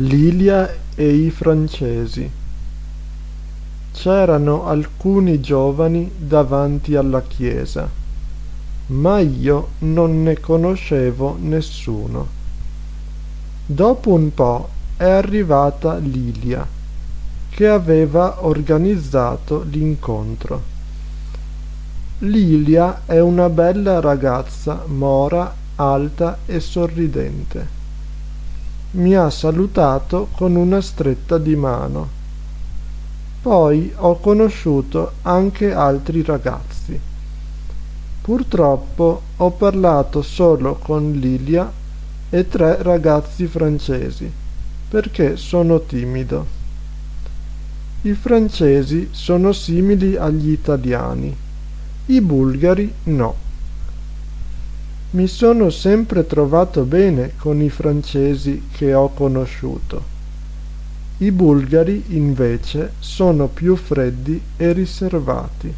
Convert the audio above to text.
Lilia e i francesi. C'erano alcuni giovani davanti alla chiesa, ma io non ne conoscevo nessuno. Dopo un po' è arrivata Lilia, che aveva organizzato l'incontro. Lilia è una bella ragazza mora, alta e sorridente mi ha salutato con una stretta di mano. Poi ho conosciuto anche altri ragazzi. Purtroppo ho parlato solo con Lilia e tre ragazzi francesi, perché sono timido. I francesi sono simili agli italiani, i bulgari no. Mi sono sempre trovato bene con i francesi che ho conosciuto. I bulgari, invece, sono più freddi e riservati.